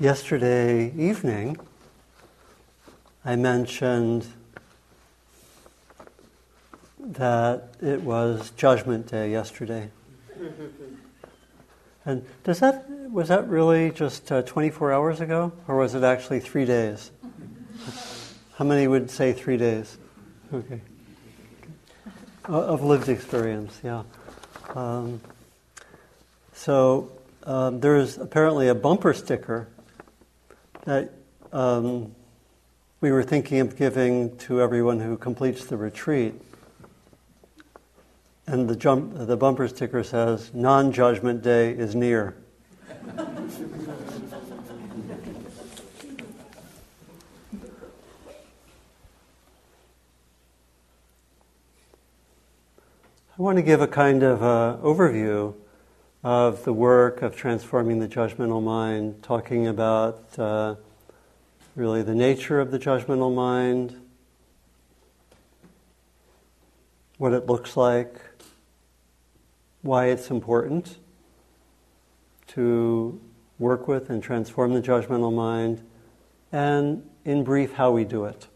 yesterday evening, I mentioned that it was Judgment Day yesterday. And does that was that really just uh, 24 hours ago, or was it actually three days? How many would say three days? Okay, of lived experience, yeah. Um, so um, there's apparently a bumper sticker that um, we were thinking of giving to everyone who completes the retreat. And the, jump, the bumper sticker says, Non judgment day is near. I want to give a kind of uh, overview of the work of transforming the judgmental mind, talking about uh, really the nature of the judgmental mind, what it looks like, why it's important to work with and transform the judgmental mind, and in brief, how we do it.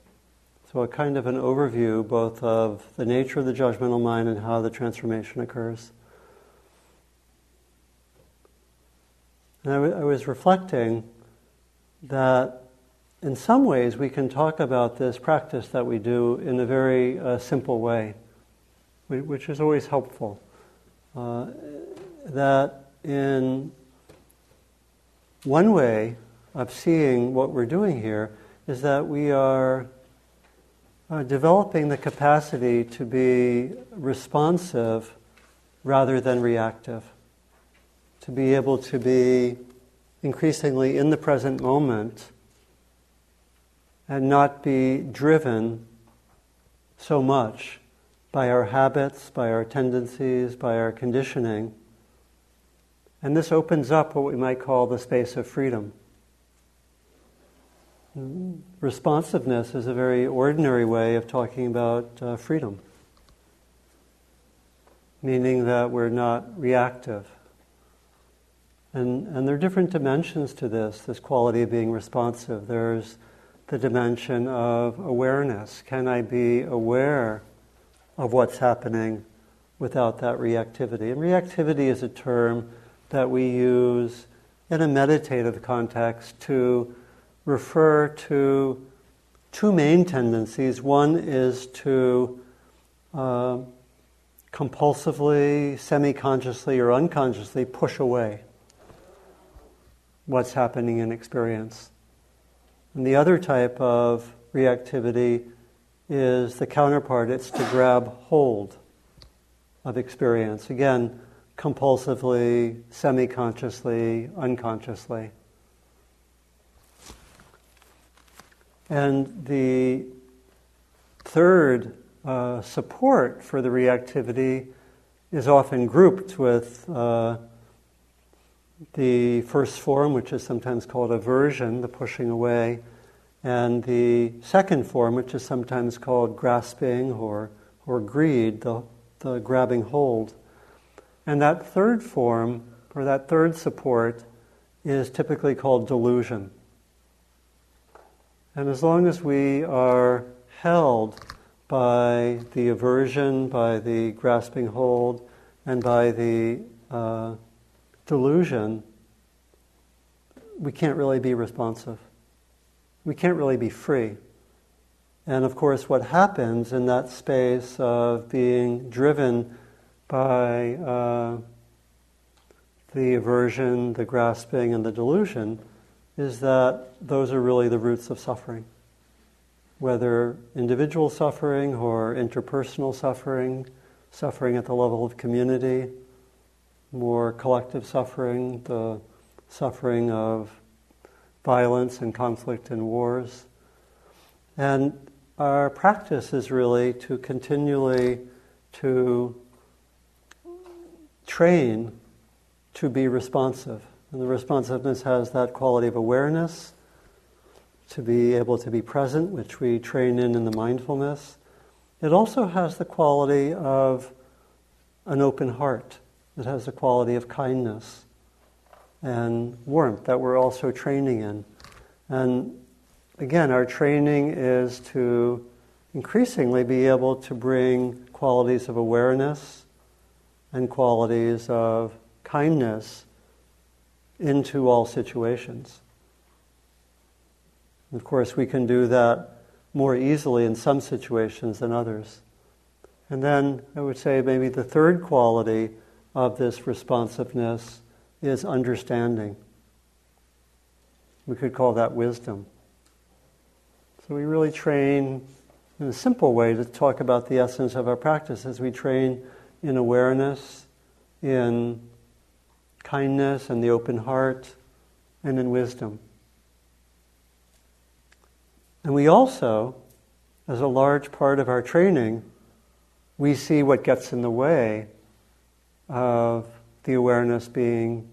So, a kind of an overview both of the nature of the judgmental mind and how the transformation occurs. And I, w- I was reflecting that in some ways we can talk about this practice that we do in a very uh, simple way, which is always helpful. Uh, that in one way of seeing what we're doing here is that we are uh, developing the capacity to be responsive rather than reactive to be able to be increasingly in the present moment and not be driven so much by our habits, by our tendencies, by our conditioning. And this opens up what we might call the space of freedom. Responsiveness is a very ordinary way of talking about uh, freedom, meaning that we're not reactive. And, and there are different dimensions to this, this quality of being responsive. There's the dimension of awareness. Can I be aware of what's happening without that reactivity? And reactivity is a term that we use in a meditative context to refer to two main tendencies. One is to uh, compulsively, semi consciously, or unconsciously push away what's happening in experience. And the other type of reactivity is the counterpart, it's to grab hold of experience. Again, compulsively, semi consciously, unconsciously. And the third uh, support for the reactivity is often grouped with uh, the first form, which is sometimes called aversion, the pushing away, and the second form, which is sometimes called grasping or, or greed, the, the grabbing hold. And that third form, or that third support, is typically called delusion. And as long as we are held by the aversion, by the grasping hold, and by the uh, delusion, we can't really be responsive. We can't really be free. And of course, what happens in that space of being driven by uh, the aversion, the grasping, and the delusion is that those are really the roots of suffering. Whether individual suffering or interpersonal suffering, suffering at the level of community, more collective suffering, the suffering of violence and conflict and wars. And our practice is really to continually to train to be responsive. And the responsiveness has that quality of awareness, to be able to be present, which we train in in the mindfulness. It also has the quality of an open heart that has the quality of kindness. and warmth that we're also training in. And again, our training is to increasingly be able to bring qualities of awareness and qualities of kindness into all situations. Of course, we can do that more easily in some situations than others. And then I would say maybe the third quality of this responsiveness is understanding. We could call that wisdom. So we really train in a simple way to talk about the essence of our practice as we train in awareness, in kindness and the open heart, and in wisdom. And we also, as a large part of our training, we see what gets in the way of the awareness being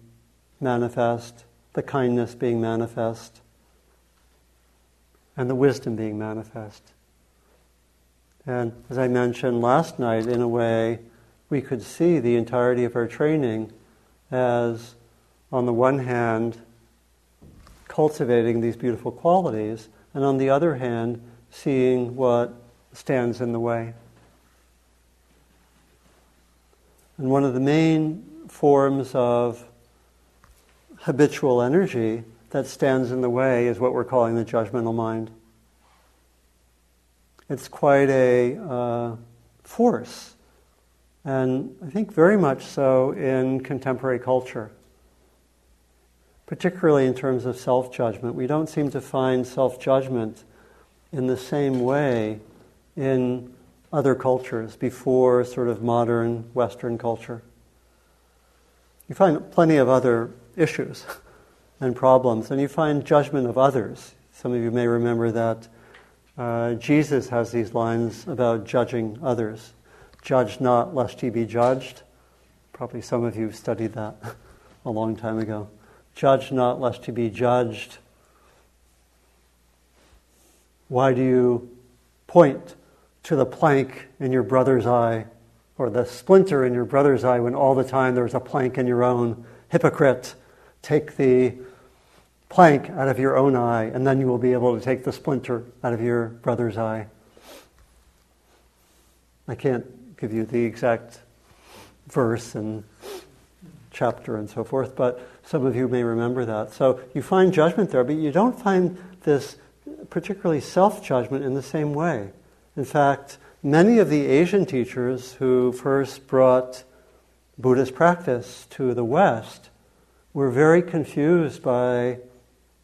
manifest, the kindness being manifest, and the wisdom being manifest. And as I mentioned last night, in a way, we could see the entirety of our training as, on the one hand, cultivating these beautiful qualities, and on the other hand, seeing what stands in the way. And one of the main forms of habitual energy that stands in the way is what we're calling the judgmental mind. It's quite a uh, force, and I think very much so in contemporary culture, particularly in terms of self judgment. We don't seem to find self judgment in the same way in other cultures before sort of modern Western culture. You find plenty of other issues and problems, and you find judgment of others. Some of you may remember that uh, Jesus has these lines about judging others. Judge not, lest ye be judged. Probably some of you studied that a long time ago. Judge not, lest ye be judged. Why do you point to the plank in your brother's eye or the splinter in your brother's eye when all the time there's a plank in your own. Hypocrite, take the plank out of your own eye, and then you will be able to take the splinter out of your brother's eye. I can't give you the exact verse and chapter and so forth, but some of you may remember that. So you find judgment there, but you don't find this particularly self judgment in the same way. In fact, many of the Asian teachers who first brought Buddhist practice to the West were very confused by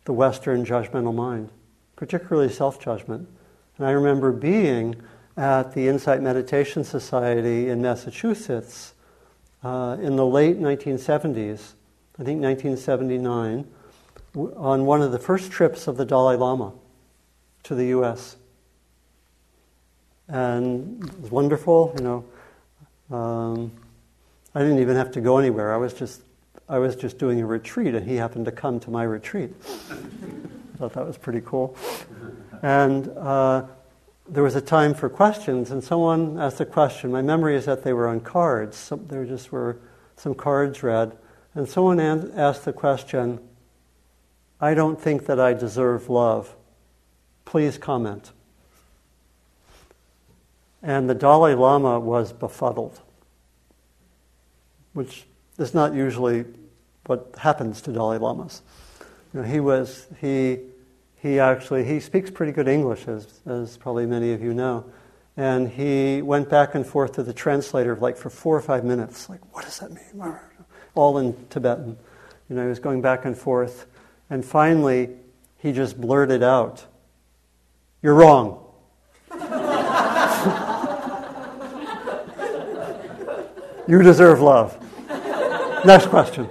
the Western judgmental mind, particularly self judgment. And I remember being at the Insight Meditation Society in Massachusetts uh, in the late 1970s, I think 1979, on one of the first trips of the Dalai Lama to the US and it was wonderful. You know, um, I didn't even have to go anywhere. I was just I was just doing a retreat, and he happened to come to my retreat. I thought that was pretty cool. And uh, there was a time for questions, and someone asked a question. My memory is that they were on cards. Some, there just were some cards read, and someone an- asked the question. I don't think that I deserve love. Please comment. And the Dalai Lama was befuddled, which is not usually what happens to Dalai Lamas. You know, he was, he, he actually, he speaks pretty good English, as, as probably many of you know. And he went back and forth to the translator like for four or five minutes, like, what does that mean? All in Tibetan. You know, he was going back and forth. And finally, he just blurted out, You're wrong. You deserve love. Next question.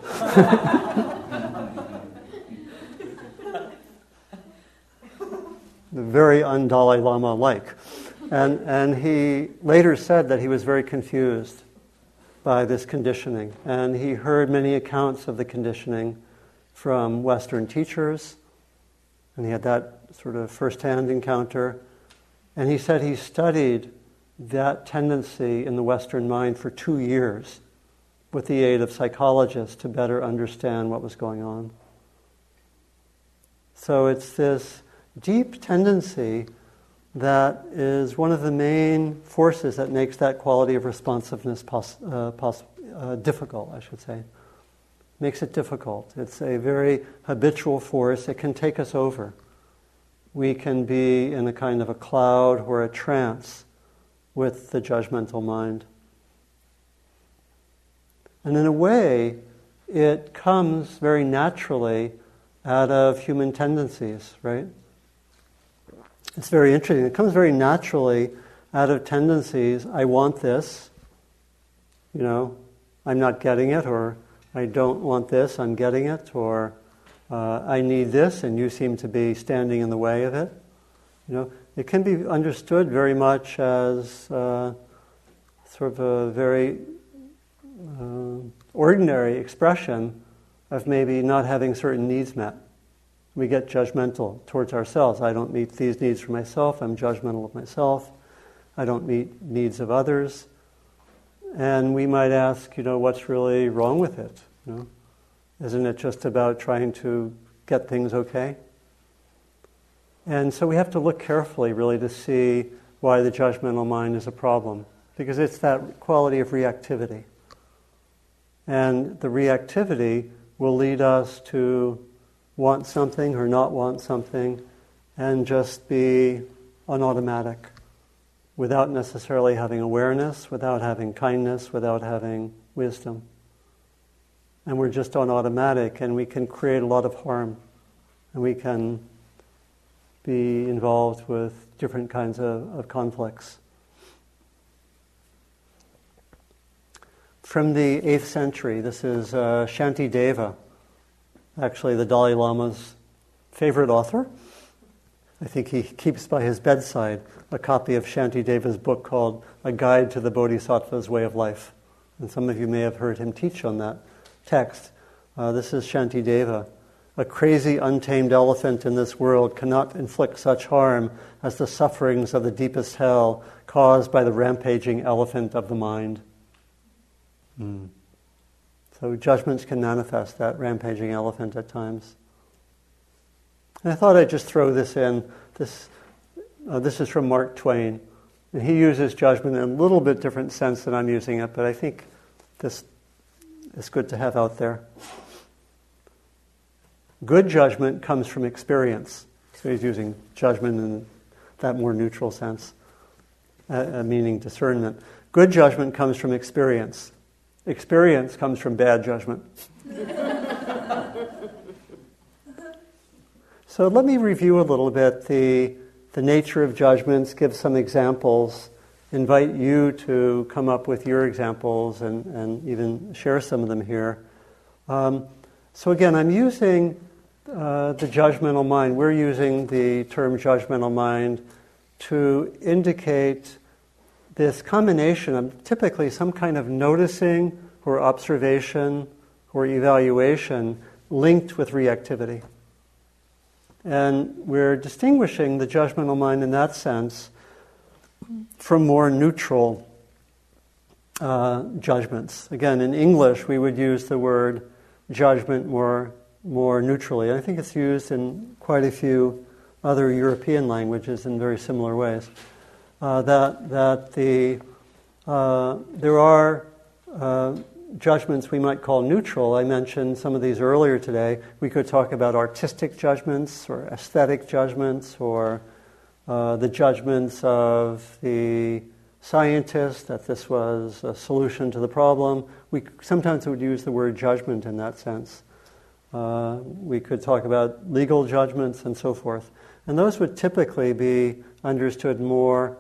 very un Dalai Lama like. And, and he later said that he was very confused by this conditioning. And he heard many accounts of the conditioning from Western teachers. And he had that sort of first hand encounter. And he said he studied that tendency in the Western mind for two years with the aid of psychologists to better understand what was going on. So it's this deep tendency that is one of the main forces that makes that quality of responsiveness pos- uh, pos- uh, difficult, I should say. Makes it difficult. It's a very habitual force. It can take us over. We can be in a kind of a cloud or a trance with the judgmental mind. And in a way, it comes very naturally out of human tendencies, right? It's very interesting. It comes very naturally out of tendencies. I want this, you know, I'm not getting it, or I don't want this, I'm getting it, or uh, I need this, and you seem to be standing in the way of it. You know, it can be understood very much as uh, sort of a very uh, ordinary expression of maybe not having certain needs met. We get judgmental towards ourselves. I don't meet these needs for myself. I'm judgmental of myself. I don't meet needs of others. And we might ask, you know, what's really wrong with it? You know, isn't it just about trying to get things okay? And so we have to look carefully, really, to see why the judgmental mind is a problem, because it's that quality of reactivity. And the reactivity will lead us to want something or not want something and just be on automatic without necessarily having awareness, without having kindness, without having wisdom. And we're just on automatic and we can create a lot of harm and we can be involved with different kinds of, of conflicts. from the 8th century. This is uh, Shantideva, actually the Dalai Lama's favorite author. I think he keeps by his bedside a copy of Shantideva's book called A Guide to the Bodhisattva's Way of Life. And some of you may have heard him teach on that text. Uh, this is Shantideva. A crazy, untamed elephant in this world cannot inflict such harm as the sufferings of the deepest hell caused by the rampaging elephant of the mind. Mm. So judgments can manifest that rampaging elephant at times. And I thought I'd just throw this in. This, uh, this is from Mark Twain. And he uses judgment in a little bit different sense than I'm using it, but I think this is good to have out there. Good judgment comes from experience. So he's using judgment in that more neutral sense, uh, meaning discernment. Good judgment comes from experience. Experience comes from bad judgment. so let me review a little bit the, the nature of judgments, give some examples, invite you to come up with your examples and, and even share some of them here. Um, so again, I'm using uh, the judgmental mind. We're using the term judgmental mind to indicate this combination of typically some kind of noticing or observation or evaluation linked with reactivity. And we're distinguishing the judgmental mind in that sense from more neutral uh, judgments. Again, in English, we would use the word judgment more, more neutrally. I think it's used in quite a few other European languages in very similar ways uh, that, that the, uh, there are uh, judgments we might call neutral. I mentioned some of these earlier today. We could talk about artistic judgments or aesthetic judgments or uh, the judgments of the scientist that this was a solution to the problem. We sometimes would use the word judgment in that sense. Uh, we could talk about legal judgments and so forth. And those would typically be understood more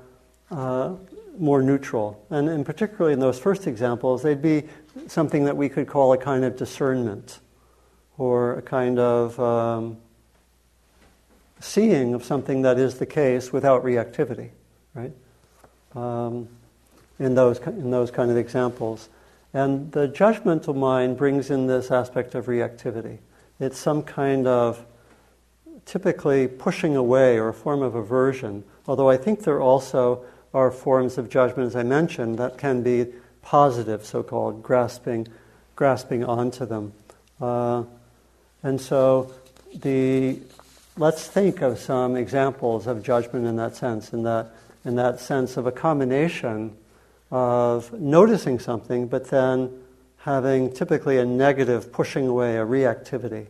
uh, more neutral. And, and particularly in those first examples, they'd be something that we could call a kind of discernment or a kind of um, seeing of something that is the case without reactivity, right? Um, in, those, in those kind of examples. And the judgmental mind brings in this aspect of reactivity. It's some kind of typically pushing away or a form of aversion, although I think there also are forms of judgment, as I mentioned, that can be positive, so called, grasping grasping onto them. Uh, and so the let's think of some examples of judgment in that sense, in that in that sense of a combination of noticing something, but then having typically a negative pushing away, a reactivity.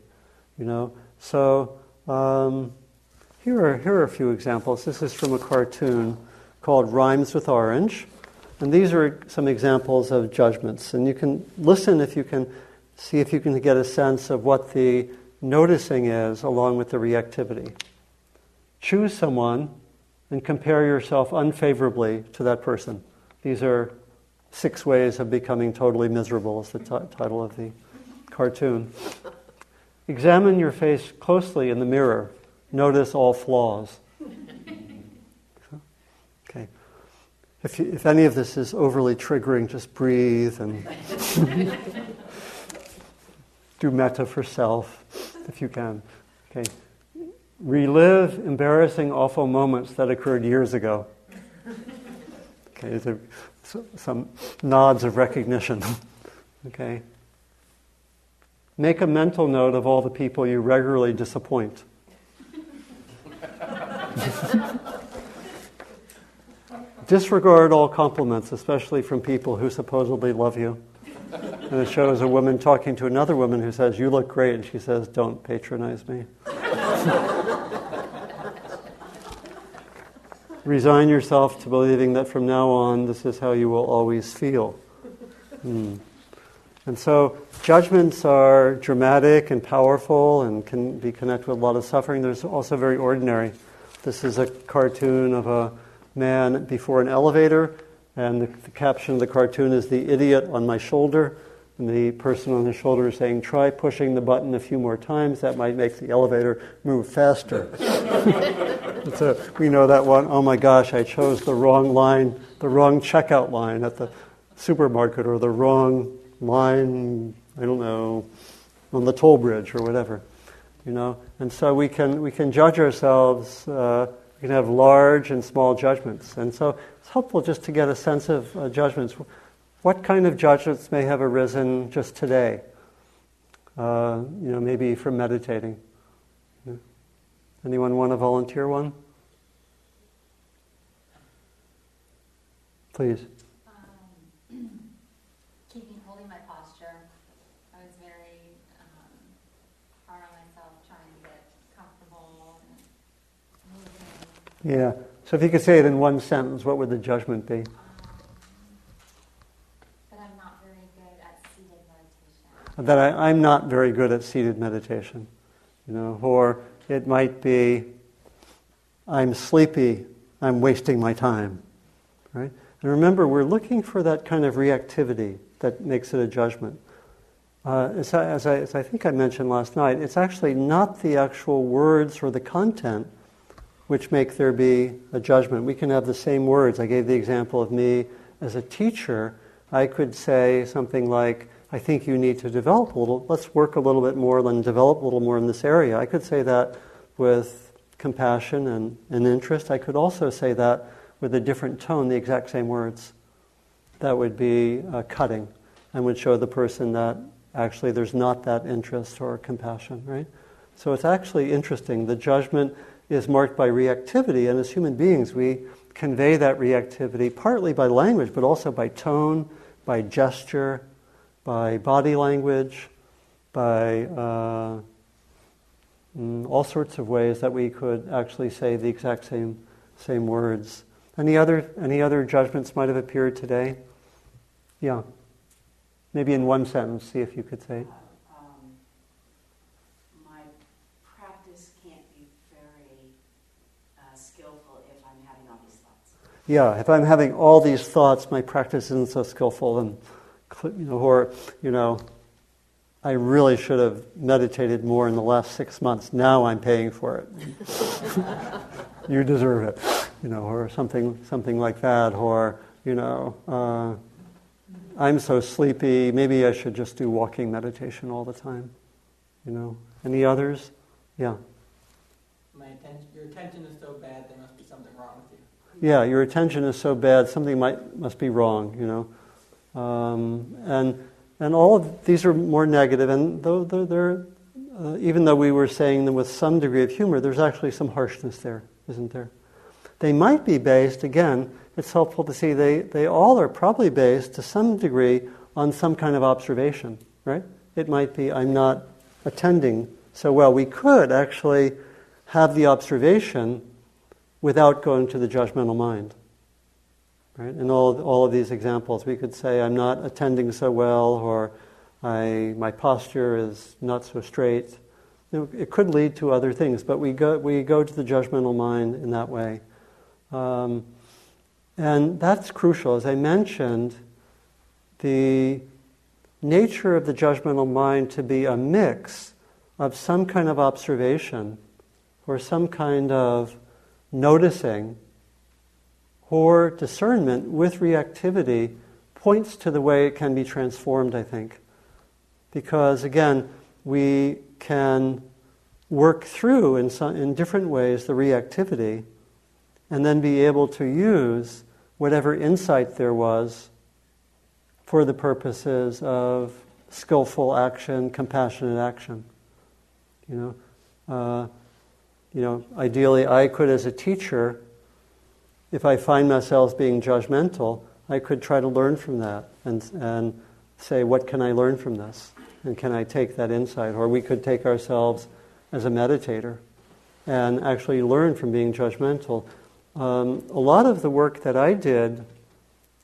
You know, so um, here are here are a few examples. This is from a cartoon called Rhymes with Orange, and these are some examples of judgments. And you can listen if you can see if you can get a sense of what the noticing is along with the reactivity. Choose someone and compare yourself unfavorably to that person. These are six ways of becoming totally miserable, is the t- title of the cartoon. Examine your face closely in the mirror. Notice all flaws. Okay. If, you, if any of this is overly triggering, just breathe and do metta for self if you can. Okay. Relive embarrassing, awful moments that occurred years ago. Okay, there, some nods of recognition. okay. Make a mental note of all the people you regularly disappoint. Disregard all compliments, especially from people who supposedly love you. And it shows a woman talking to another woman who says, You look great. And she says, Don't patronize me. Resign yourself to believing that from now on, this is how you will always feel. Hmm. And so, judgments are dramatic and powerful and can be connected with a lot of suffering. There's also very ordinary. This is a cartoon of a man before an elevator and the, the, caption of the cartoon is The Idiot on My Shoulder. And the person on the shoulder is saying, Try pushing the button a few more times. That might make the elevator move faster. so we know that one. Oh my gosh, I chose the wrong line, the wrong checkout line at the supermarket, or the wrong line, I don't know, on the toll bridge or whatever. You know? And so we can, we can judge ourselves. Uh, we can have large and small judgments. And so it's helpful just to get a sense of uh, judgments. What kind of judgments may have arisen just today? Uh, you know, maybe from meditating. Anyone want to volunteer one? Please. Um, keeping holding my posture. I was very um, hard on myself, trying to get comfortable and moving. Yeah. So if you could say it in one sentence, what would the judgment be? Um, that I'm not very good at seated meditation. That I, I'm not very good at seated meditation. You know, or it might be, I'm sleepy, I'm wasting my time. Right? And remember, we're looking for that kind of reactivity that makes it a judgment. Uh, as, I, as, I, as I think I mentioned last night, it's actually not the actual words or the content which make there be a judgment. We can have the same words. I gave the example of me as a teacher. I could say something like, I think you need to develop a little, let's work a little bit more and develop a little more in this area. I could say that with compassion and, and interest. I could also say that with a different tone, the exact same words. That would be uh, cutting and would show the person that actually there's not that interest or compassion, right? So it's actually interesting. The judgment is marked by reactivity, and as human beings, we convey that reactivity partly by language, but also by tone, by gesture, by body language, by uh, mm, all sorts of ways that we could actually say the exact same, same words. Any other, any other judgments might have appeared today? Yeah. Maybe in one sentence, see if you could say it. yeah, if I'm having all these thoughts, my practice isn't so skillful, and you know, or you know, I really should have meditated more in the last six months. Now I'm paying for it. you deserve it, you know, or something, something like that, or you know, uh, I'm so sleepy. Maybe I should just do walking meditation all the time. You know, any others? Yeah. My attention, your attention is so bad. There must be something wrong with you yeah, your attention is so bad, something might must be wrong, you know. Um, and and all of these are more negative, and though they're, they're uh, even though we were saying them with some degree of humor, there's actually some harshness there, isn't there? They might be based, again, it's helpful to see they, they all are probably based to some degree on some kind of observation, right? It might be, I'm not attending so well. We could actually have the observation without going to the judgmental mind. Right? In all, all of these examples, we could say, I'm not attending so well, or I, my posture is not so straight. You know, it could lead to other things, but we go, we go to the judgmental mind in that way. Um, and that's crucial. As I mentioned, the nature of the judgmental mind to be a mix of some kind of observation or some kind of noticing or discernment with reactivity points to the way it can be transformed, I think. Because again, we can work through in, some, in different ways the reactivity and then be able to use whatever insight there was for the purposes of skillful action, compassionate action. You know, uh, you know, ideally, I could, as a teacher, if I find myself being judgmental, I could try to learn from that and, and say, what can I learn from this? And can I take that insight? Or we could take ourselves as a meditator and actually learn from being judgmental. Um, a lot of the work that I did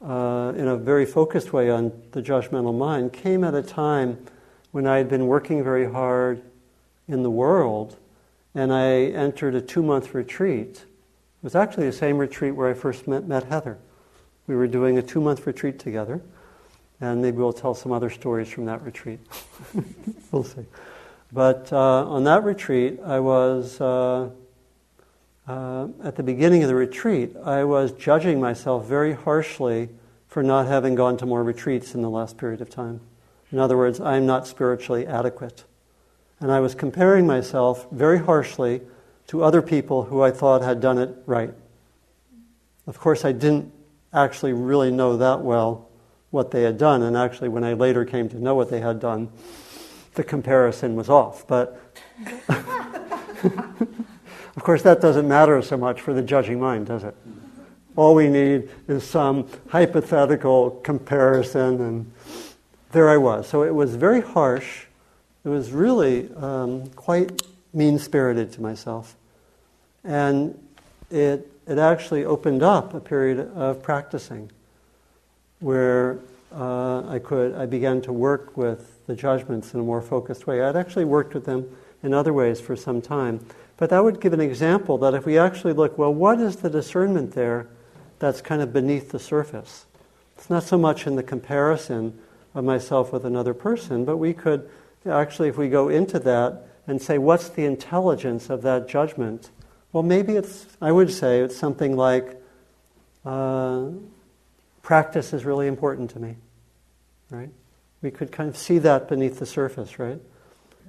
uh, in a very focused way on the judgmental mind came at a time when I had been working very hard in the world and I entered a two month retreat. It was actually the same retreat where I first met, met Heather. We were doing a two month retreat together, and maybe we'll tell some other stories from that retreat. we'll see. But uh, on that retreat, I was, uh, uh, at the beginning of the retreat, I was judging myself very harshly for not having gone to more retreats in the last period of time. In other words, I'm not spiritually adequate. And I was comparing myself very harshly to other people who I thought had done it right. Of course, I didn't actually really know that well what they had done, and actually, when I later came to know what they had done, the comparison was off. But of course, that doesn't matter so much for the judging mind, does it? All we need is some hypothetical comparison, and there I was. So it was very harsh it was really um, quite mean spirited to myself. And it, it actually opened up a period of practicing where uh, I could I began to work with the judgments in a more focused way. I'd actually worked with them in other ways for some time, but that would give an example that if we actually look, well, what is the discernment there that's kind of beneath the surface? It's not so much in the comparison of myself with another person, but we could actually, if we go into that and say, what's the intelligence of that judgment? Well, maybe it's, I would say, it's something like uh, practice is really important to me, right? We could kind of see that beneath the surface, right?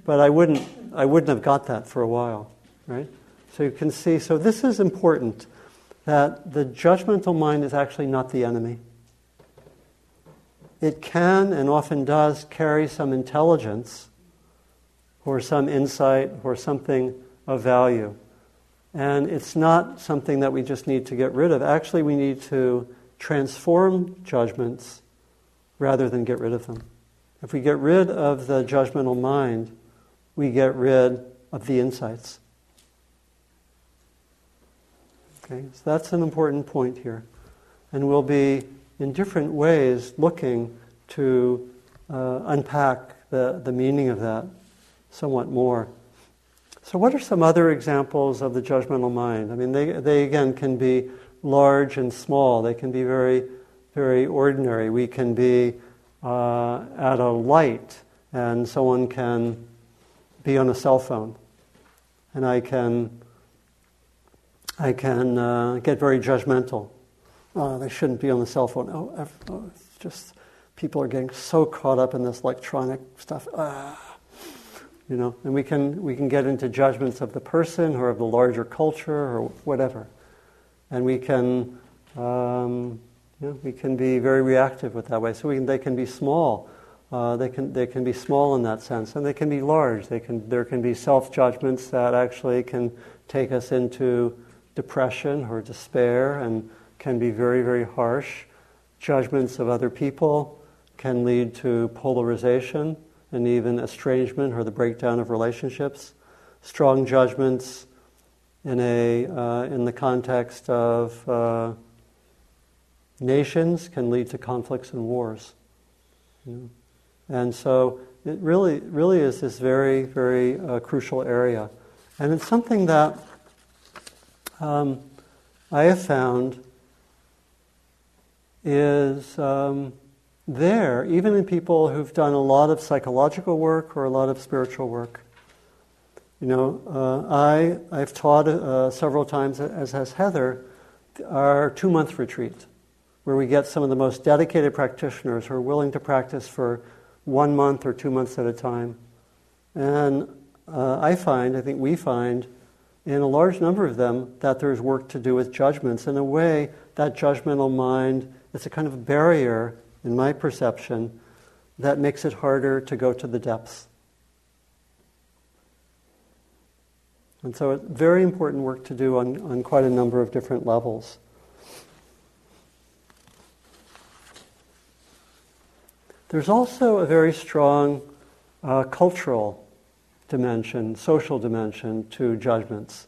But I wouldn't, I wouldn't have got that for a while, right? So you can see, so this is important that the judgmental mind is actually not the enemy. It can and often does carry some intelligence or some insight or something of value. And it's not something that we just need to get rid of. Actually, we need to transform judgments rather than get rid of them. If we get rid of the judgmental mind, we get rid of the insights. Okay, so that's an important point here. And we'll be in different ways looking to uh, unpack the, the meaning of that somewhat more. So, what are some other examples of the judgmental mind? I mean, they, they again can be large and small, they can be very, very ordinary. We can be uh, at a light, and someone can be on a cell phone, and I can, I can uh, get very judgmental. Oh, they shouldn't be on the cell phone. Oh, oh, it's just people are getting so caught up in this electronic stuff. Ah you know, and we can, we can get into judgments of the person or of the larger culture or whatever. And we can, um, you know, we can be very reactive with that way. So can, they can be small. Uh, they, can, they can be small in that sense, and they can be large. They can, there can be self judgments that actually can take us into depression or despair and can be very, very harsh. Judgments of other people can lead to polarization and even estrangement or the breakdown of relationships. Strong judgments in, a, uh, in the context of uh, nations can lead to conflicts and wars. You know? And so it really, really is this very, very uh, crucial area. And it's something that um, I have found is um, there, even in people who've done a lot of psychological work or a lot of spiritual work. You know, uh, I, I've taught uh, several times, as has Heather, our two month retreat, where we get some of the most dedicated practitioners who are willing to practice for one month or two months at a time. And uh, I find, I think we find, in a large number of them, that there's work to do with judgments. In a way, that judgmental mind is a kind of barrier, in my perception, that makes it harder to go to the depths. And so, it's very important work to do on, on quite a number of different levels. There's also a very strong uh, cultural dimension, social dimension to judgments,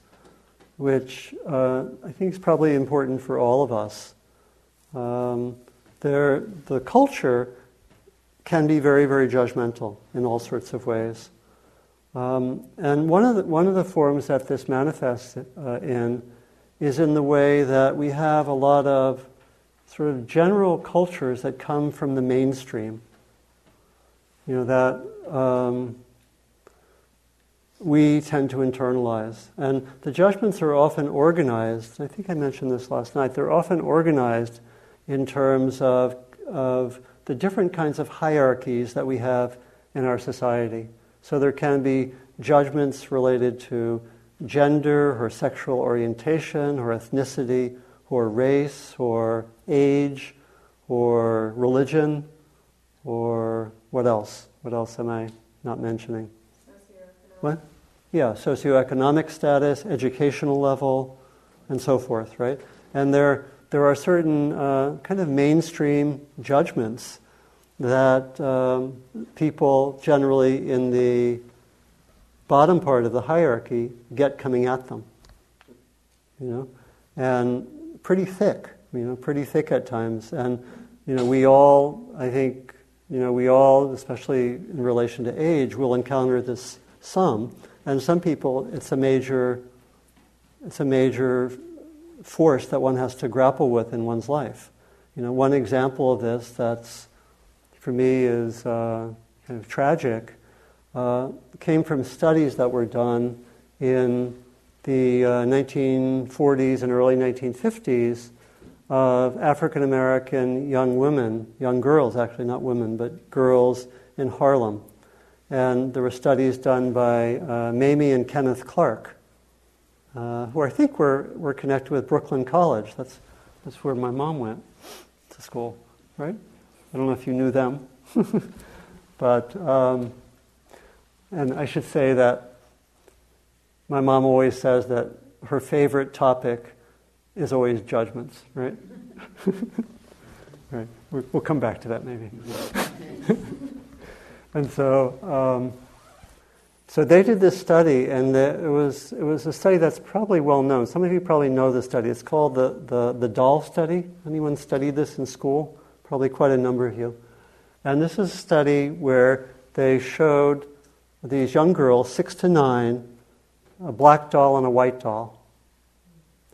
which uh, I think is probably important for all of us. Um, the culture can be very, very judgmental in all sorts of ways. Um, and one of, the, one of the forms that this manifests uh, in is in the way that we have a lot of sort of general cultures that come from the mainstream you know, that um, we tend to internalize. And the judgments are often organized, I think I mentioned this last night, they're often organized in terms of, of the different kinds of hierarchies that we have in our society. So there can be judgments related to gender or sexual orientation or ethnicity or race or age or religion or what else? What else am I not mentioning? What? Yeah, socioeconomic status, educational level, and so forth, right? And there, there are certain uh, kind of mainstream judgments that um, people generally in the bottom part of the hierarchy get coming at them. You know, and pretty thick, you know, pretty thick at times. And, you know, we all, I think, you know, we all, especially in relation to age, will encounter this some, and some people, it's a major, it's a major force that one has to grapple with in one's life. You know, one example of this that's for me is uh, kind of tragic uh, came from studies that were done in the uh, 1940s and early 1950s of African American young women, young girls actually, not women, but girls in Harlem. And there were studies done by uh, Mamie and Kenneth Clark, uh, who I think were, were connected with Brooklyn College. That's, that's where my mom went to school, right? I don't know if you knew them. but, um, and I should say that my mom always says that her favorite topic is always judgments, right? right. We'll come back to that maybe. and so, um, so they did this study, and it was it was a study that's probably well known. Some of you probably know the study. It's called the the, the doll study. Anyone studied this in school? Probably quite a number of you. And this is a study where they showed these young girls, six to nine, a black doll and a white doll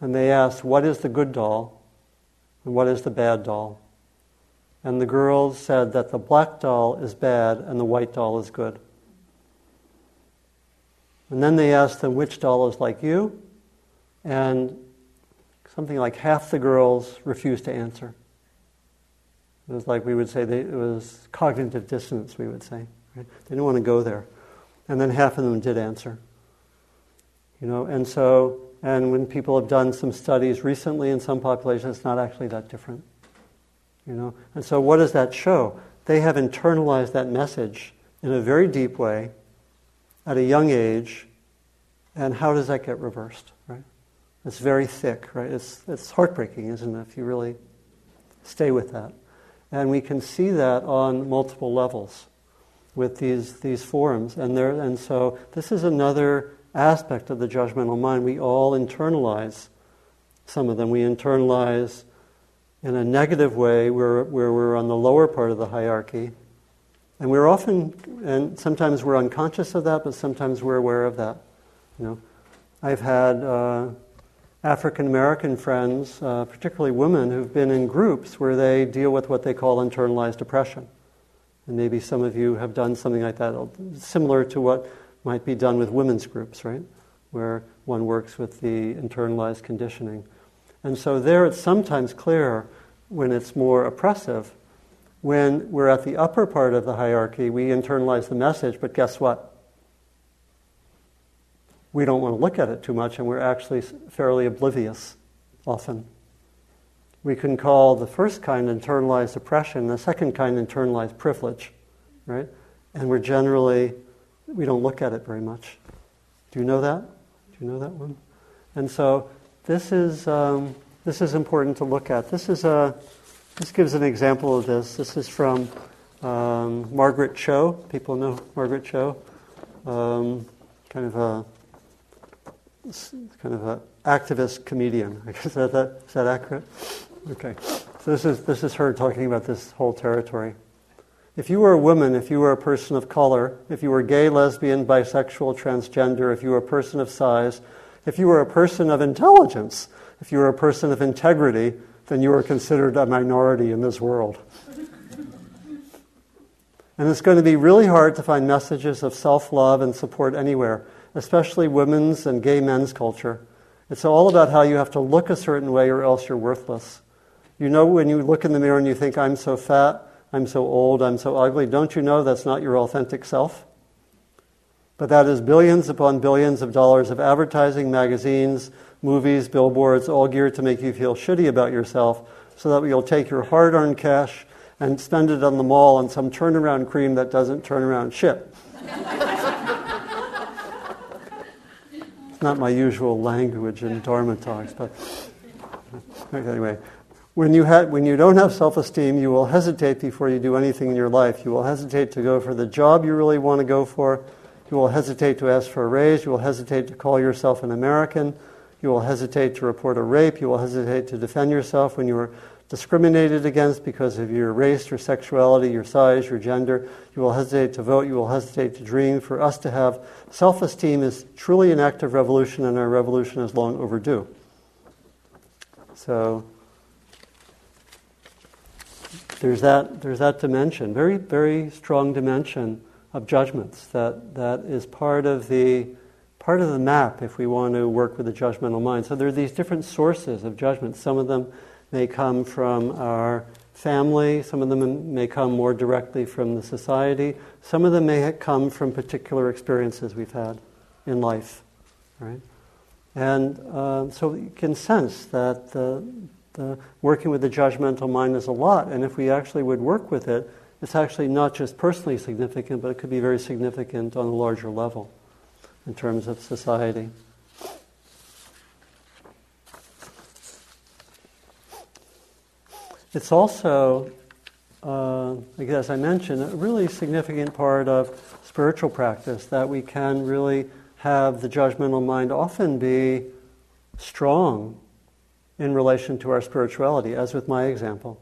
and they asked, What is the good doll and what is the bad doll? And the girls said that the black doll is bad and the white doll is good. And then they asked them which doll is like you, and something like half the girls refused to answer. It was like we would say, they, it was cognitive dissonance, we would say. Right? They didn't want to go there. And then half of them did answer. You know, and so and when people have done some studies recently in some populations, it's not actually that different. You know? And so what does that show? they have internalized that message in a very deep way at a young age. And how does that get reversed, right? It's very thick, right? It's, it's heartbreaking, isn't it, if you really stay with that. And we can see that on multiple levels with these, these forms. And, there, and so this is another aspect of the judgmental mind. We all internalize some of them. We internalize in a negative way where, where we're on the lower part of the hierarchy. And we're often, and sometimes we're unconscious of that, but sometimes we're aware of that. You know, I've had uh, African American friends, uh, particularly women, who've been in groups where they deal with what they call internalized oppression. And maybe some of you have done something like that, similar to what might be done with women's groups, right? Where one works with the internalized conditioning. And so there it's sometimes clear when it's more oppressive. When we're at the upper part of the hierarchy, we internalize the message, but guess what? We don't want to look at it too much, and we're actually fairly oblivious often. We can call the first kind internalized oppression, the second kind internalized privilege, right? And we're generally, we don't look at it very much. Do you know that? Do you know that one? And so this is, um, this is important to look at. This, is a, this gives an example of this. This is from um, Margaret Cho. People know Margaret Cho. Um, kind of a kind of an activist comedian. Is that, that, is that accurate? Okay. So this is, this is her talking about this whole territory. If you were a woman, if you were a person of color, if you were gay, lesbian, bisexual, transgender, if you were a person of size, if you were a person of intelligence, if you were a person of integrity, then you are considered a minority in this world. and it's going to be really hard to find messages of self love and support anywhere, especially women's and gay men's culture. It's all about how you have to look a certain way or else you're worthless. You know, when you look in the mirror and you think, I'm so fat, I'm so old, I'm so ugly, don't you know that's not your authentic self? But that is billions upon billions of dollars of advertising, magazines, movies, billboards, all geared to make you feel shitty about yourself so that you'll take your hard earned cash and spend it on the mall on some turnaround cream that doesn't turn around shit. it's not my usual language in Dharma talks, but anyway. When you, ha- when you don't have self esteem, you will hesitate before you do anything in your life. You will hesitate to go for the job you really want to go for. You will hesitate to ask for a raise. You will hesitate to call yourself an American. You will hesitate to report a rape. You will hesitate to defend yourself when you are discriminated against because of your race, your sexuality, your size, your gender. You will hesitate to vote. You will hesitate to dream. For us to have self esteem is truly an act of revolution, and our revolution is long overdue. So, there's that, there's that dimension, very, very strong dimension of judgments that, that is part of the part of the map if we want to work with the judgmental mind. So there are these different sources of judgment. Some of them may come from our family, some of them may come more directly from the society, some of them may come from particular experiences we've had in life, right? And uh, so you can sense that the, the working with the judgmental mind is a lot, and if we actually would work with it, it's actually not just personally significant, but it could be very significant on a larger level in terms of society. It's also, uh, as I mentioned, a really significant part of spiritual practice that we can really have the judgmental mind often be strong in relation to our spirituality, as with my example.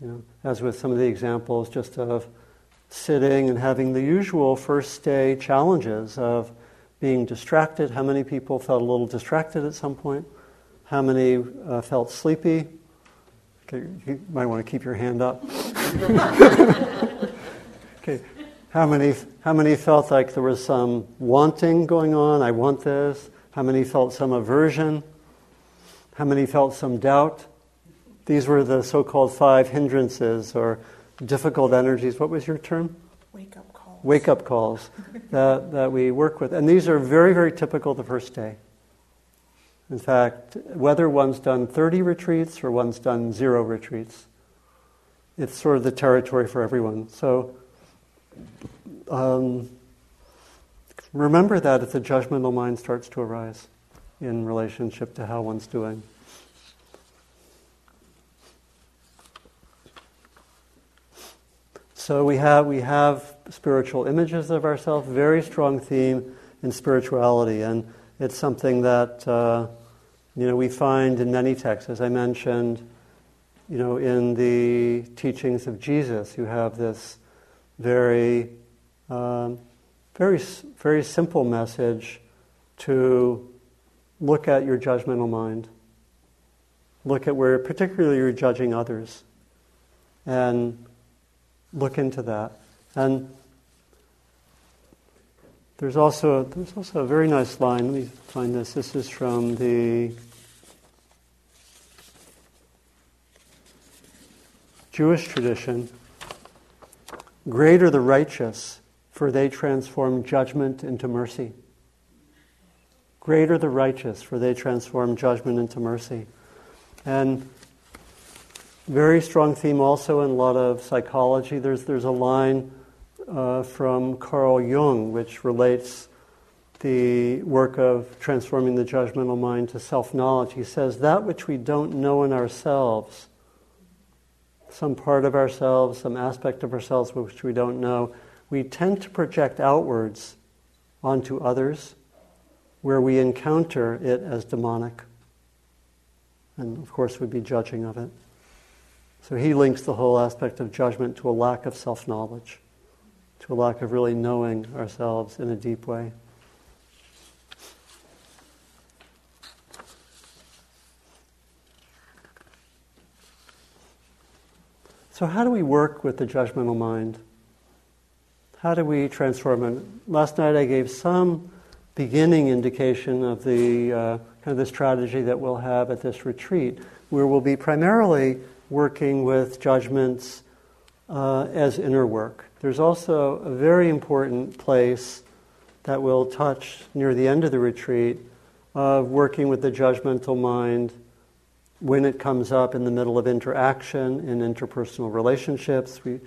You know, as with some of the examples just of sitting and having the usual first day challenges of being distracted. How many people felt a little distracted at some point? How many uh, felt sleepy? Okay, you might want to keep your hand up. okay, how many, how many felt like there was some wanting going on? I want this. How many felt some aversion? How many felt some doubt? These were the so called five hindrances or difficult energies. What was your term? Wake up. Wake up calls that, that we work with. And these are very, very typical the first day. In fact, whether one's done 30 retreats or one's done zero retreats, it's sort of the territory for everyone. So um, remember that if the judgmental mind starts to arise in relationship to how one's doing. So we have we have spiritual images of ourselves, very strong theme in spirituality, and it's something that uh, you know we find in many texts. As I mentioned, you know, in the teachings of Jesus, you have this very, um, very, very simple message to look at your judgmental mind. Look at where, particularly, you're judging others, and look into that. And there's also there's also a very nice line. Let me find this. This is from the Jewish tradition, great are the righteous, for they transform judgment into mercy. Great are the righteous, for they transform judgment into mercy. And very strong theme also in a lot of psychology. There's, there's a line uh, from Carl Jung which relates the work of transforming the judgmental mind to self knowledge. He says, That which we don't know in ourselves some part of ourselves, some aspect of ourselves which we don't know, we tend to project outwards onto others where we encounter it as demonic. And of course, we'd be judging of it. So he links the whole aspect of judgment to a lack of self knowledge, to a lack of really knowing ourselves in a deep way. So, how do we work with the judgmental mind? How do we transform it? Last night I gave some beginning indication of the uh, kind of the strategy that we'll have at this retreat, where we'll be primarily working with judgments uh, as inner work. There's also a very important place that we'll touch near the end of the retreat of working with the judgmental mind when it comes up in the middle of interaction in interpersonal relationships, we,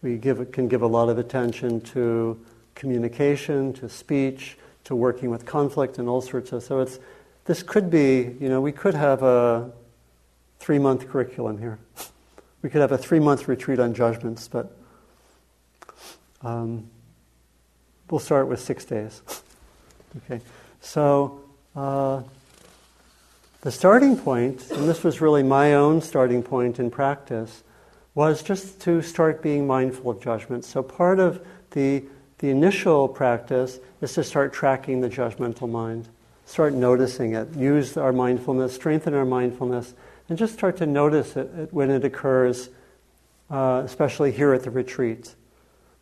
we give, can give a lot of attention to communication, to speech, to working with conflict, and all sorts of. So it's this could be, you know, we could have a three month curriculum here. We could have a three month retreat on judgments, but um, we'll start with six days. okay, so. Uh, the starting point, and this was really my own starting point in practice, was just to start being mindful of judgment. So part of the, the initial practice is to start tracking the judgmental mind, start noticing it, use our mindfulness, strengthen our mindfulness, and just start to notice it when it occurs, uh, especially here at the retreat.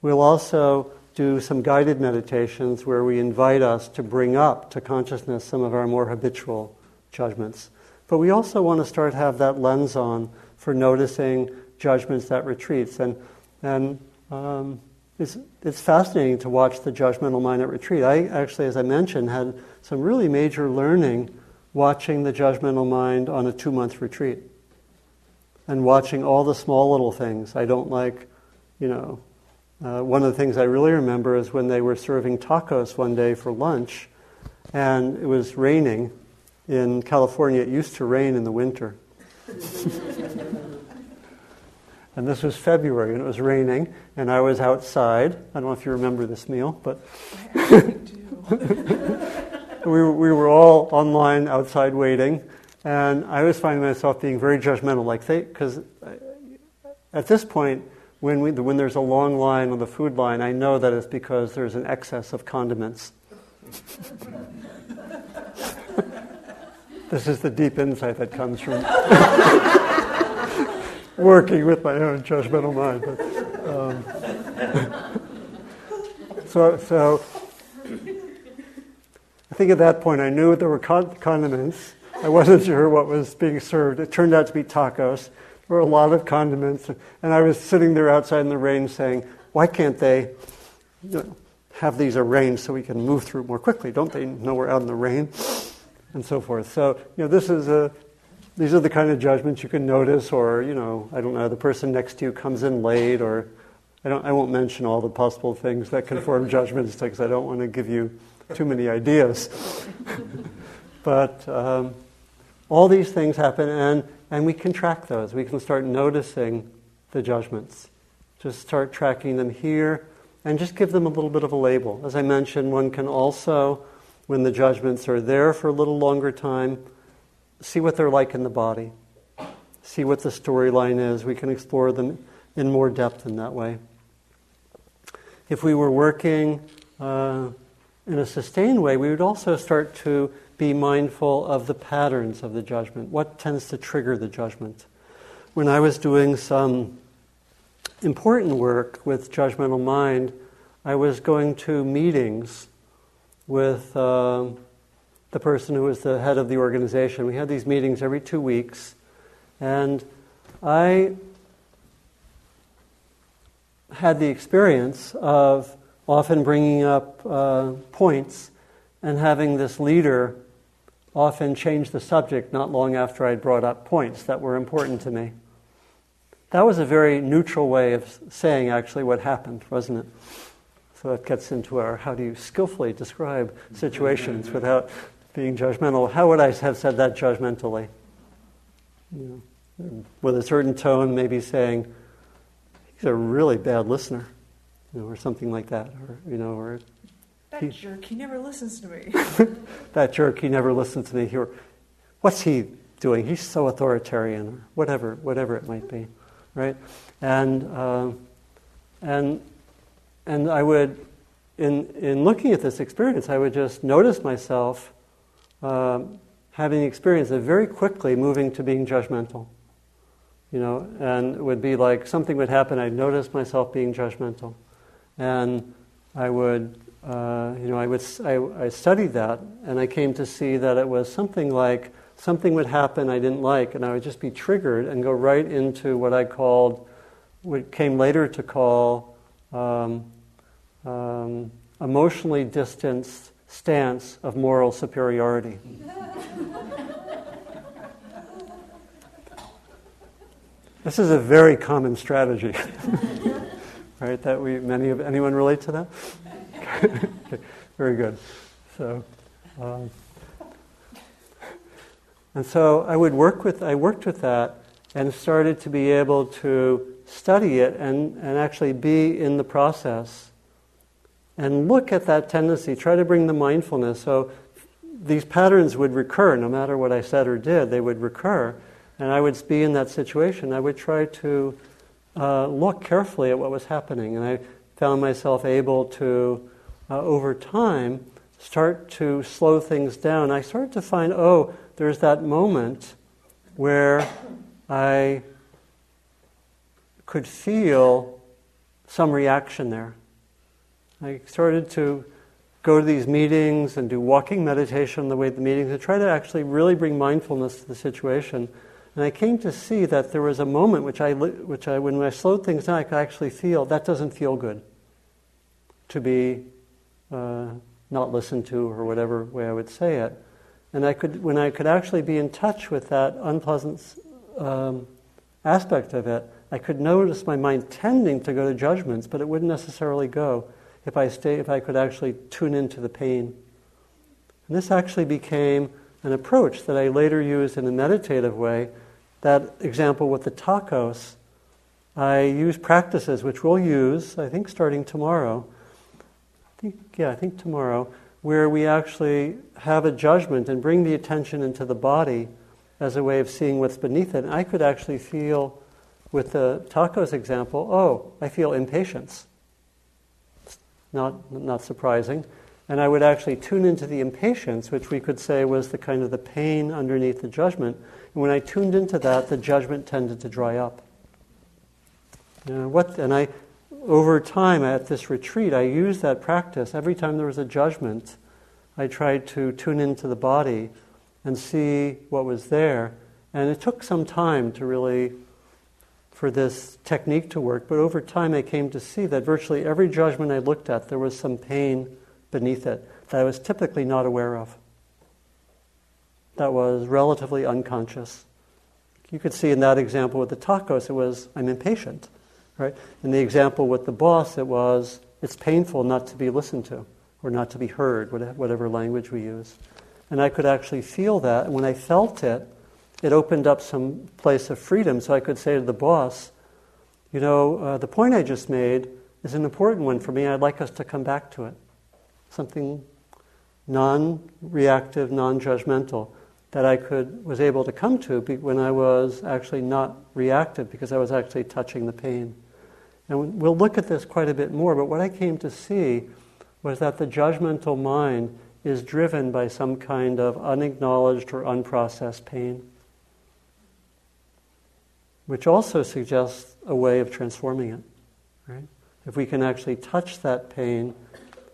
We'll also do some guided meditations where we invite us to bring up to consciousness some of our more habitual judgments. But we also want to start have that lens on for noticing judgments that retreats. And, and um, it's, it's fascinating to watch the judgmental mind at retreat. I actually, as I mentioned, had some really major learning watching the judgmental mind on a two month retreat and watching all the small little things. I don't like, you know, uh, one of the things I really remember is when they were serving tacos one day for lunch and it was raining in California, it used to rain in the winter. and this was February, and it was raining, and I was outside. I don't know if you remember this meal, but we, were, we were all online outside waiting, and I was finding myself being very judgmental, like they, because at this point, when, we, when there's a long line on the food line, I know that it's because there's an excess of condiments. This is the deep insight that comes from working with my own judgmental mind. But, um, so, so I think at that point I knew there were condiments. I wasn't sure what was being served. It turned out to be tacos. Were a lot of condiments, and I was sitting there outside in the rain saying, "Why can't they?" Have these arranged so we can move through more quickly. Don't they know we're out in the rain? and so forth. So, you know, this is a, these are the kind of judgments you can notice, or you know, I don't know, the person next to you comes in late, or I don't, I won't mention all the possible things that can form judgments because I don't want to give you too many ideas. but um, all these things happen, and and we can track those. We can start noticing the judgments. Just start tracking them here, and just give them a little bit of a label. As I mentioned, one can also, when the judgments are there for a little longer time see what they're like in the body, see what the storyline is. We can explore them in more depth in that way. If we were working uh, in a sustained way, we would also start to be mindful of the patterns of the judgment. What tends to trigger the judgment? When I was doing some important work with judgmental mind, I was going to meetings with. Uh, the person who was the head of the organization. We had these meetings every two weeks, and I had the experience of often bringing up uh, points and having this leader often change the subject not long after I'd brought up points that were important to me. That was a very neutral way of saying actually what happened, wasn't it? So that gets into our how do you skillfully describe situations without being judgmental. How would I have said that judgmentally? You know, with a certain tone, maybe saying, he's a really bad listener, you know, or something like that, or you know, or that he, jerk, he never listens to me. that jerk, he never listens to me. He, what's he doing? He's so authoritarian, or whatever, whatever it might be, right? And uh, and and I would, in in looking at this experience, I would just notice myself um, having the experience of very quickly moving to being judgmental. You know, and it would be like something would happen, I'd notice myself being judgmental. And I would, uh, you know, I would, I, I studied that, and I came to see that it was something like something would happen I didn't like, and I would just be triggered and go right into what I called, what came later to call um, um, emotionally distanced stance of moral superiority. this is a very common strategy, right? That we many of anyone relate to that. very good. So, um, and so I would work with I worked with that and started to be able to study it and, and actually be in the process and look at that tendency. Try to bring the mindfulness. So these patterns would recur no matter what I said or did, they would recur. And I would be in that situation. I would try to uh, look carefully at what was happening. And I found myself able to, uh, over time, start to slow things down. I started to find, oh, there's that moment where I could feel some reaction there. I started to go to these meetings and do walking meditation on the way the meetings and try to actually really bring mindfulness to the situation. And I came to see that there was a moment which I, which I, when I slowed things down, I could actually feel that doesn't feel good to be uh, not listened to or whatever way I would say it. And I could, when I could actually be in touch with that unpleasant um, aspect of it, I could notice my mind tending to go to judgments, but it wouldn't necessarily go if I stay, if I could actually tune into the pain. And this actually became an approach that I later used in a meditative way. That example with the tacos, I use practices which we'll use, I think, starting tomorrow. I think, yeah, I think tomorrow, where we actually have a judgment and bring the attention into the body as a way of seeing what's beneath it. And I could actually feel, with the tacos example, oh, I feel impatience not, not surprising. And I would actually tune into the impatience, which we could say was the kind of the pain underneath the judgment. And when I tuned into that, the judgment tended to dry up. You know, what, and I, over time at this retreat, I used that practice. Every time there was a judgment, I tried to tune into the body and see what was there. And it took some time to really for this technique to work, but over time I came to see that virtually every judgment I looked at, there was some pain beneath it that I was typically not aware of. That was relatively unconscious. You could see in that example with the tacos, it was, I'm impatient. Right? In the example with the boss, it was, it's painful not to be listened to or not to be heard, whatever language we use. And I could actually feel that. And when I felt it, it opened up some place of freedom. So I could say to the boss, you know, uh, the point I just made is an important one for me. I'd like us to come back to it. Something non reactive, non judgmental that I could, was able to come to when I was actually not reactive because I was actually touching the pain. And we'll look at this quite a bit more, but what I came to see was that the judgmental mind is driven by some kind of unacknowledged or unprocessed pain, which also suggests a way of transforming it. Right? If we can actually touch that pain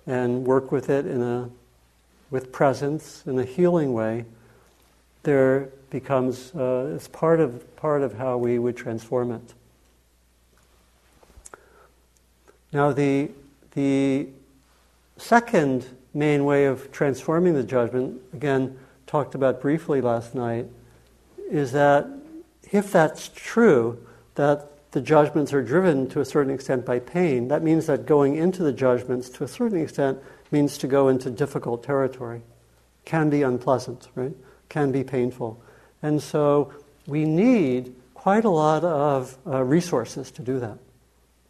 and work with it in a with presence in a healing way, there becomes uh, it's part of part of how we would transform it. Now the the second main way of transforming the judgment, again, talked about briefly last night, is that if that's true, that the judgments are driven to a certain extent by pain, that means that going into the judgments to a certain extent means to go into difficult territory. Can be unpleasant, right? Can be painful. And so we need quite a lot of uh, resources to do that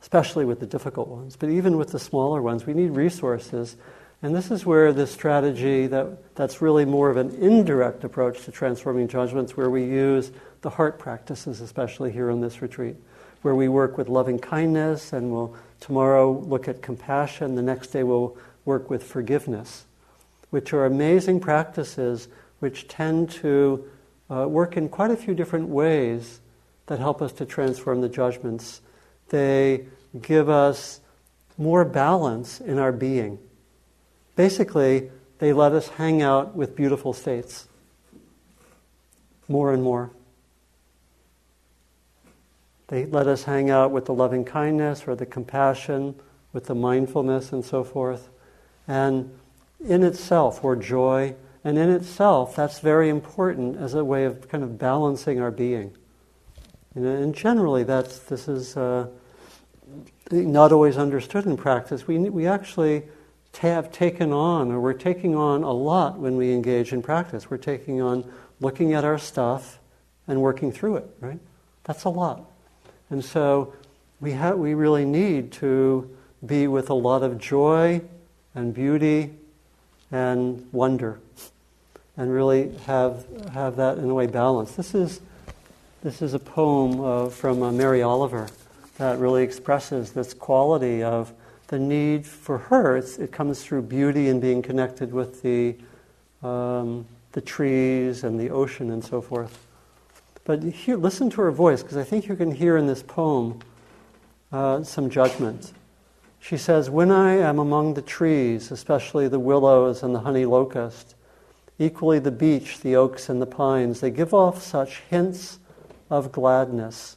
especially with the difficult ones. But even with the smaller ones, we need resources. And this is where the strategy that, that's really more of an indirect approach to transforming judgments, where we use the heart practices, especially here on this retreat, where we work with loving kindness, and we'll tomorrow look at compassion, the next day we'll work with forgiveness, which are amazing practices which tend to uh, work in quite a few different ways that help us to transform the judgments. They give us more balance in our being. Basically, they let us hang out with beautiful states more and more. They let us hang out with the loving kindness or the compassion, with the mindfulness and so forth. And in itself, or joy, and in itself, that's very important as a way of kind of balancing our being. And generally, that's, this is. Uh, not always understood in practice, we, we actually have taken on, or we're taking on a lot when we engage in practice. We're taking on looking at our stuff and working through it, right? That's a lot. And so we, ha- we really need to be with a lot of joy and beauty and wonder and really have, have that in a way balanced. This is, this is a poem uh, from uh, Mary Oliver that really expresses this quality of the need for her. It's, it comes through beauty and being connected with the, um, the trees and the ocean and so forth. But listen to her voice, because I think you can hear in this poem uh, some judgment. She says, When I am among the trees, especially the willows and the honey locust, equally the beech, the oaks, and the pines, they give off such hints of gladness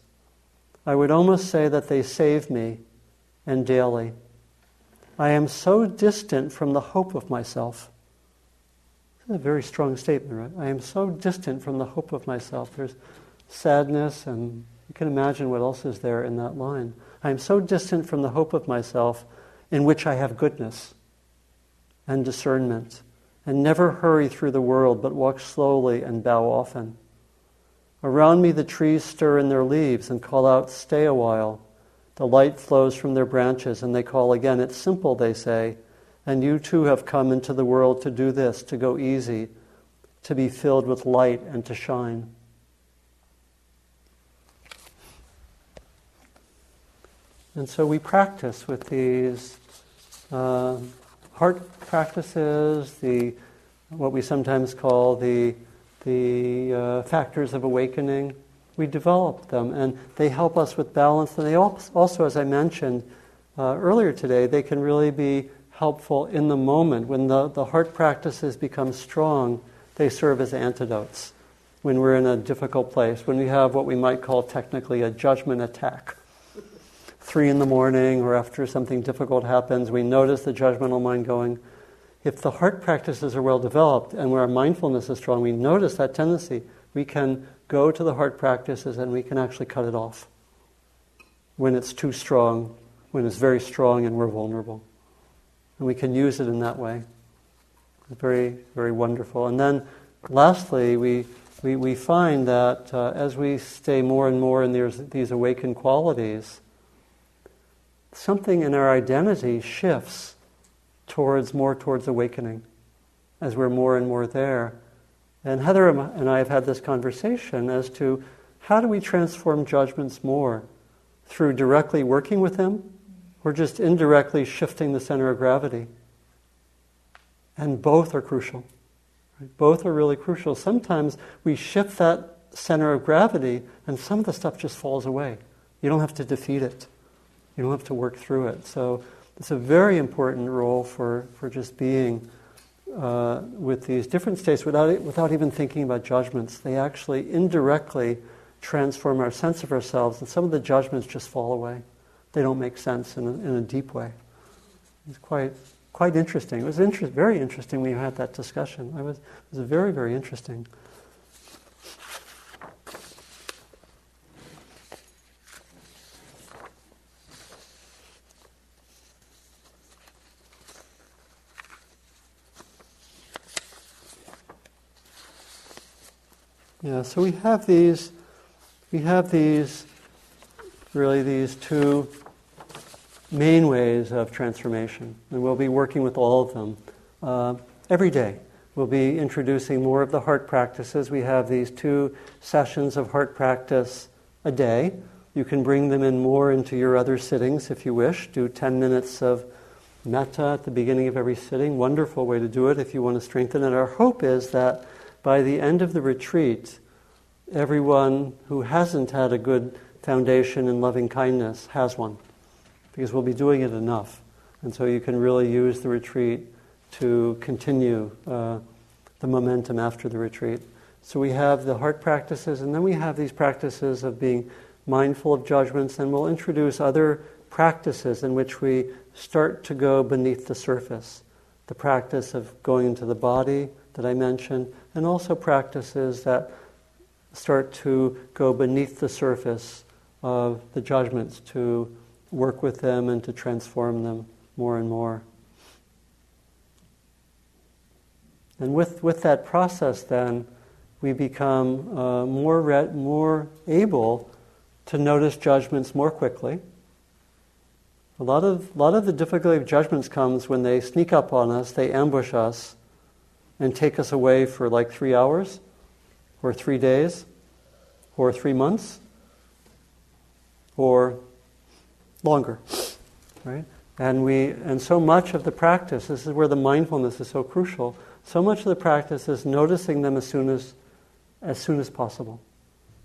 I would almost say that they save me, and daily. I am so distant from the hope of myself. That's a very strong statement, right? I am so distant from the hope of myself. There's sadness, and you can imagine what else is there in that line. I am so distant from the hope of myself in which I have goodness and discernment, and never hurry through the world, but walk slowly and bow often. Around me, the trees stir in their leaves and call out, Stay a while. The light flows from their branches, and they call again. It's simple, they say. And you too have come into the world to do this, to go easy, to be filled with light and to shine. And so we practice with these uh, heart practices, the what we sometimes call the the uh, factors of awakening. We develop them, and they help us with balance. And they also, as I mentioned uh, earlier today, they can really be helpful in the moment. When the, the heart practices become strong, they serve as antidotes when we're in a difficult place, when we have what we might call technically a judgment attack. Three in the morning, or after something difficult happens, we notice the judgmental mind going, if the heart practices are well developed and where our mindfulness is strong, we notice that tendency, we can go to the heart practices and we can actually cut it off when it's too strong, when it's very strong and we're vulnerable. And we can use it in that way. Very, very wonderful. And then lastly, we, we, we find that uh, as we stay more and more in these, these awakened qualities, something in our identity shifts towards more towards awakening as we're more and more there. And Heather and I have had this conversation as to how do we transform judgments more? Through directly working with them or just indirectly shifting the center of gravity? And both are crucial. Right? Both are really crucial. Sometimes we shift that center of gravity and some of the stuff just falls away. You don't have to defeat it, you don't have to work through it. So it's a very important role for, for just being uh, with these different states without, without even thinking about judgments. They actually indirectly transform our sense of ourselves, and some of the judgments just fall away. They don't make sense in a, in a deep way. It's quite, quite interesting. It was inter- very interesting when you had that discussion. I was, it was very, very interesting. Yeah, so we have these, we have these, really these two main ways of transformation, and we'll be working with all of them uh, every day. We'll be introducing more of the heart practices. We have these two sessions of heart practice a day. You can bring them in more into your other sittings if you wish. Do 10 minutes of metta at the beginning of every sitting. Wonderful way to do it if you want to strengthen it. Our hope is that by the end of the retreat, everyone who hasn't had a good foundation in loving kindness has one, because we'll be doing it enough. And so you can really use the retreat to continue uh, the momentum after the retreat. So we have the heart practices, and then we have these practices of being mindful of judgments, and we'll introduce other practices in which we start to go beneath the surface. The practice of going into the body that I mentioned, and also practices that start to go beneath the surface of the judgments to work with them and to transform them more and more. And with, with that process, then, we become uh, more, re- more able to notice judgments more quickly. A lot of, a lot of the difficulty of judgments comes when they sneak up on us, they ambush us, and take us away for like three hours or three days or three months or longer, right? And we and so much of the practice. This is where the mindfulness is so crucial. So much of the practice is noticing them as soon as as soon as possible,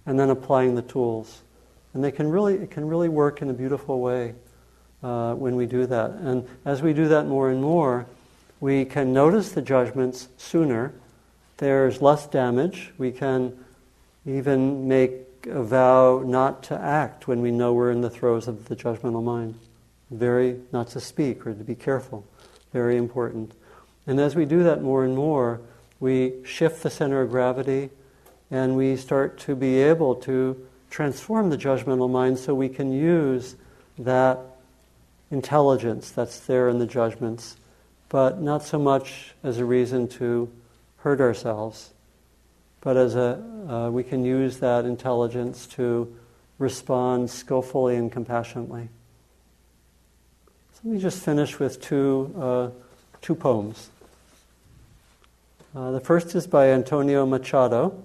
and then applying the tools. And they can really it can really work in a beautiful way uh, when we do that. And as we do that more and more, we can notice the judgments sooner. There's less damage. We can even make a vow not to act when we know we're in the throes of the judgmental mind. Very, not to speak or to be careful. Very important. And as we do that more and more, we shift the center of gravity and we start to be able to transform the judgmental mind so we can use that intelligence that's there in the judgments, but not so much as a reason to hurt ourselves but as a, uh, we can use that intelligence to respond skillfully and compassionately. So let me just finish with two, uh, two poems. Uh, the first is by Antonio Machado,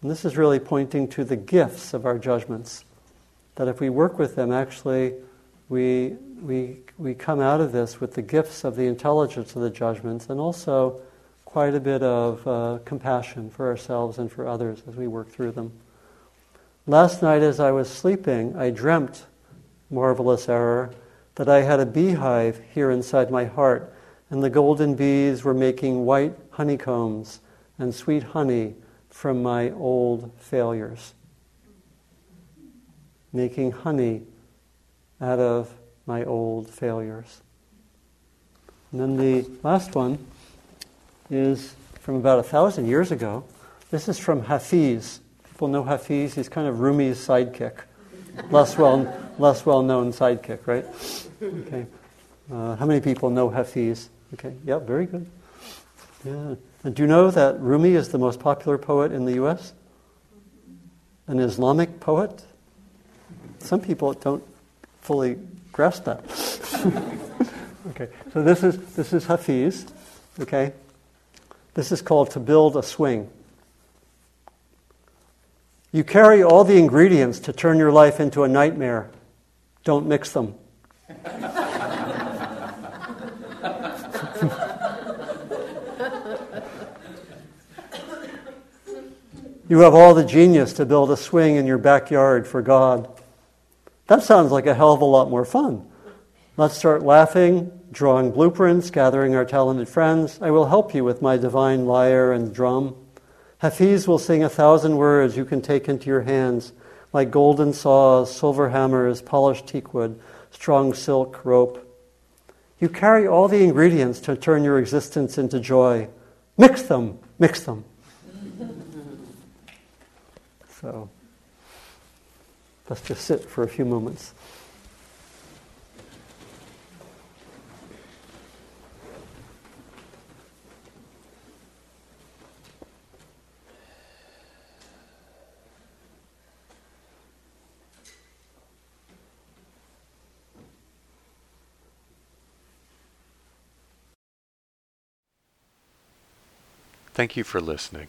and this is really pointing to the gifts of our judgments. That if we work with them, actually, we, we, we come out of this with the gifts of the intelligence of the judgments and also quite a bit of uh, compassion for ourselves and for others as we work through them. Last night, as I was sleeping, I dreamt, marvelous error, that I had a beehive here inside my heart, and the golden bees were making white honeycombs and sweet honey from my old failures. Making honey out of my old failures. And then the last one is from about a thousand years ago. This is from Hafiz. People know Hafiz. He's kind of Rumi's sidekick, less well less well known sidekick, right? Okay. Uh, how many people know Hafiz? Okay. Yeah, very good. Yeah. And do you know that Rumi is the most popular poet in the U.S.? An Islamic poet. Some people don't fully grasp that. okay. So this is this is Hafiz. Okay. This is called to build a swing. You carry all the ingredients to turn your life into a nightmare. Don't mix them. you have all the genius to build a swing in your backyard for God. That sounds like a hell of a lot more fun. Let's start laughing, drawing blueprints, gathering our talented friends. I will help you with my divine lyre and drum. Hafiz will sing a thousand words you can take into your hands, like golden saws, silver hammers, polished teakwood, strong silk rope. You carry all the ingredients to turn your existence into joy. Mix them, mix them. so, let's just sit for a few moments. Thank you for listening.